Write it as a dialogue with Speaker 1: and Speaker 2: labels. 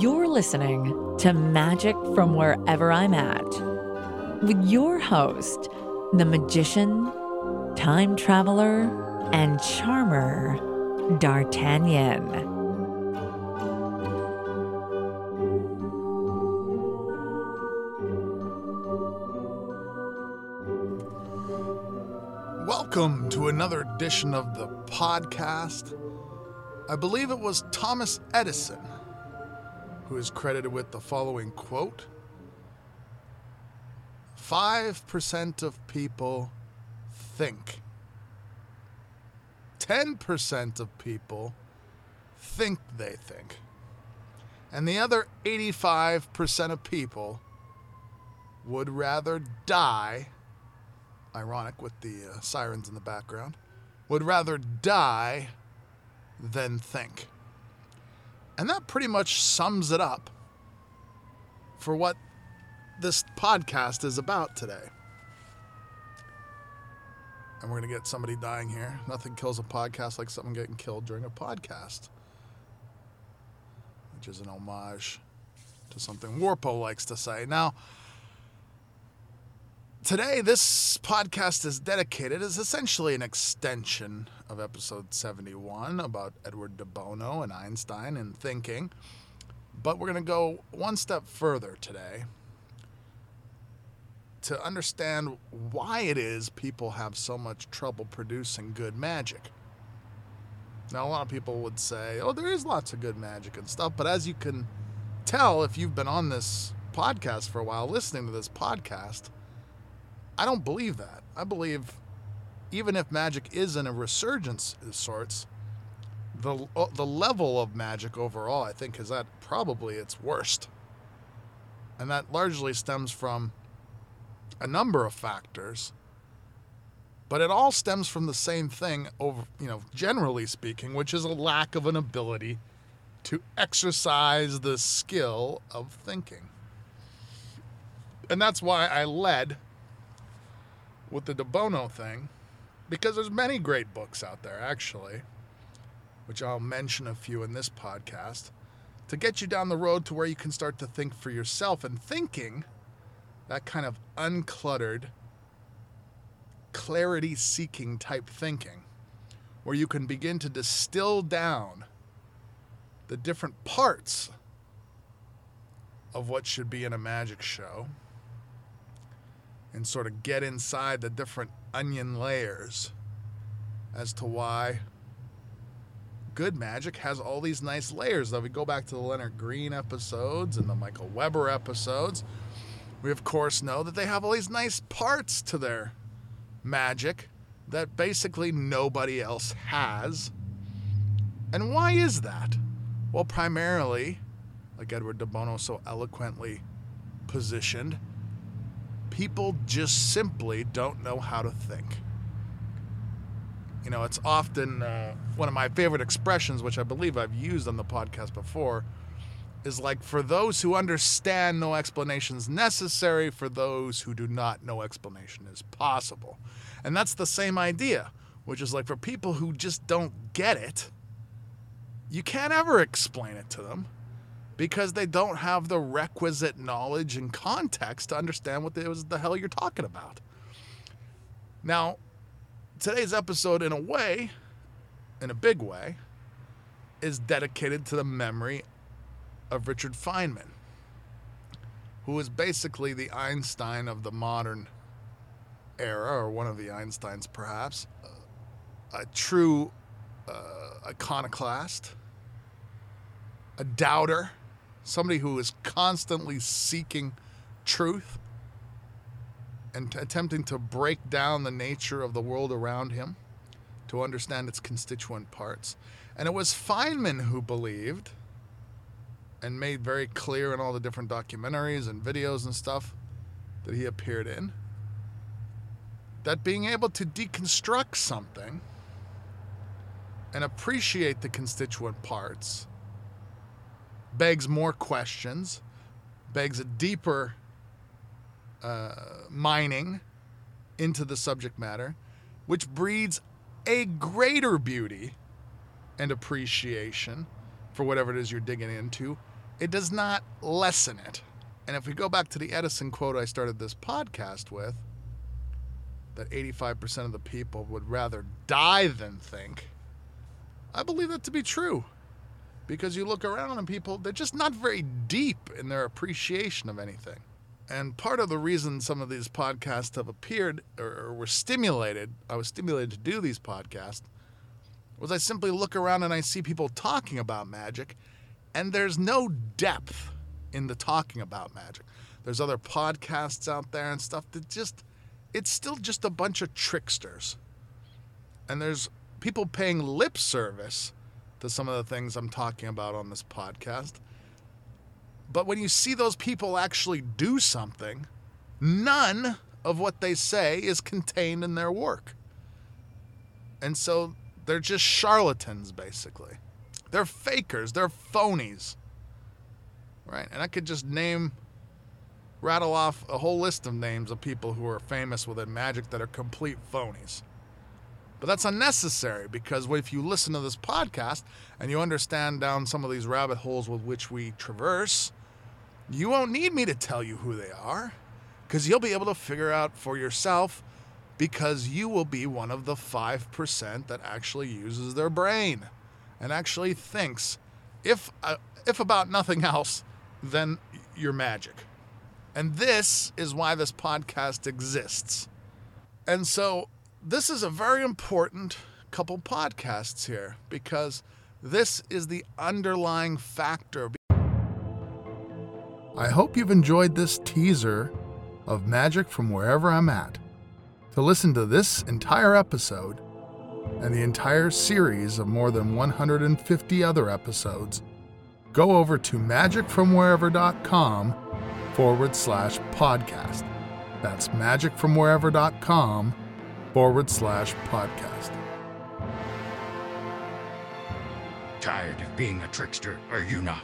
Speaker 1: You're listening to Magic from Wherever I'm At with your host, the magician, time traveler, and charmer, D'Artagnan.
Speaker 2: Welcome to another edition of the podcast. I believe it was Thomas Edison who is credited with the following quote 5% of people think, 10% of people think they think, and the other 85% of people would rather die ironic with the uh, sirens in the background, would rather die than think. And that pretty much sums it up for what this podcast is about today. And we're going to get somebody dying here. Nothing kills a podcast like someone getting killed during a podcast, which is an homage to something Warpo likes to say. Now, today this podcast is dedicated is essentially an extension of episode 71 about edward de bono and einstein and thinking but we're going to go one step further today to understand why it is people have so much trouble producing good magic. Now a lot of people would say oh there is lots of good magic and stuff but as you can tell if you've been on this podcast for a while listening to this podcast I don't believe that. I believe even if magic is in a resurgence of sorts, the uh, the level of magic overall, I think, is at probably its worst, and that largely stems from a number of factors. But it all stems from the same thing, over you know, generally speaking, which is a lack of an ability to exercise the skill of thinking. And that's why I led with the De Bono thing because there's many great books out there actually, which I'll mention a few in this podcast to get you down the road to where you can start to think for yourself. And thinking that kind of uncluttered clarity seeking type thinking where you can begin to distill down the different parts of what should be in a magic show and sort of get inside the different onion layers as to why good magic has all these nice layers. Though we go back to the Lennart Green episodes and the Michael Weber episodes, we of course know that they have all these nice parts to their magic that basically nobody else has. And why is that? Well, primarily, like Edward de Bono so eloquently positioned, people just simply don't know how to think. You know, it's often uh, one of my favorite expressions, which I believe I've used on the podcast before, is like, for those who understand, no explanation is necessary. For those who do not, no explanation is possible. And that's the same idea, which is like, for people who just don't get it, you can't ever explain it to them because they don't have the requisite knowledge and context to understand what was the hell you're talking about. Now, today's episode, in a way, in a big way, is dedicated to the memory of Richard Feynman, who is basically the Einstein of the modern era, or one of the Einsteins perhaps, a true uh, iconoclast, a doubter somebody who is constantly seeking truth and t- attempting to break down the nature of the world around him to understand its constituent parts. And it was Feynman who believed and made very clear in all the different documentaries and videos and stuff that he appeared in that being able to deconstruct something and appreciate the constituent parts begs more questions, begs a deeper uh, mining into the subject matter, which breeds a greater beauty and appreciation for whatever it is you're digging into, it does not lessen it. And if we go back to the Edison quote I started this podcast with, that 85% of the people would rather die than think, I believe that to be true. Because you look around and people, they're just not very deep in their appreciation of anything. And part of the reason some of these podcasts have appeared or, were stimulated, I was stimulated to do these podcasts, was I simply look around and I see people talking about magic, and there's no depth in the talking about magic. There's other podcasts out there and stuff that just, it's still just a bunch of tricksters. And there's people paying lip service to some of the things I'm talking about on this podcast. But when you see those people actually do something, none of what they say is contained in their work. And so they're just charlatans, basically. They're fakers, they're phonies. Right? And I could just name, rattle off a whole list of names of people who are famous within magic that are complete phonies. But that's unnecessary because if you listen to this podcast and you understand down some of these rabbit holes with which we traverse, you won't need me to tell you who they are because you'll be able to figure out for yourself because you will be one of the 5% that actually uses their brain and actually thinks if uh, if about nothing else then your magic. And this is why this podcast exists. And so this is a very important couple podcasts here because this is the underlying factor. I hope you've enjoyed this teaser of Magic from Wherever I'm At. To listen to this entire episode and the entire series of more than 150 other episodes, go over to magicfromwherever.com forward slash podcast. That's magicfromwherever.com forward slash podcast.
Speaker 3: Tired of being a trickster, are you not?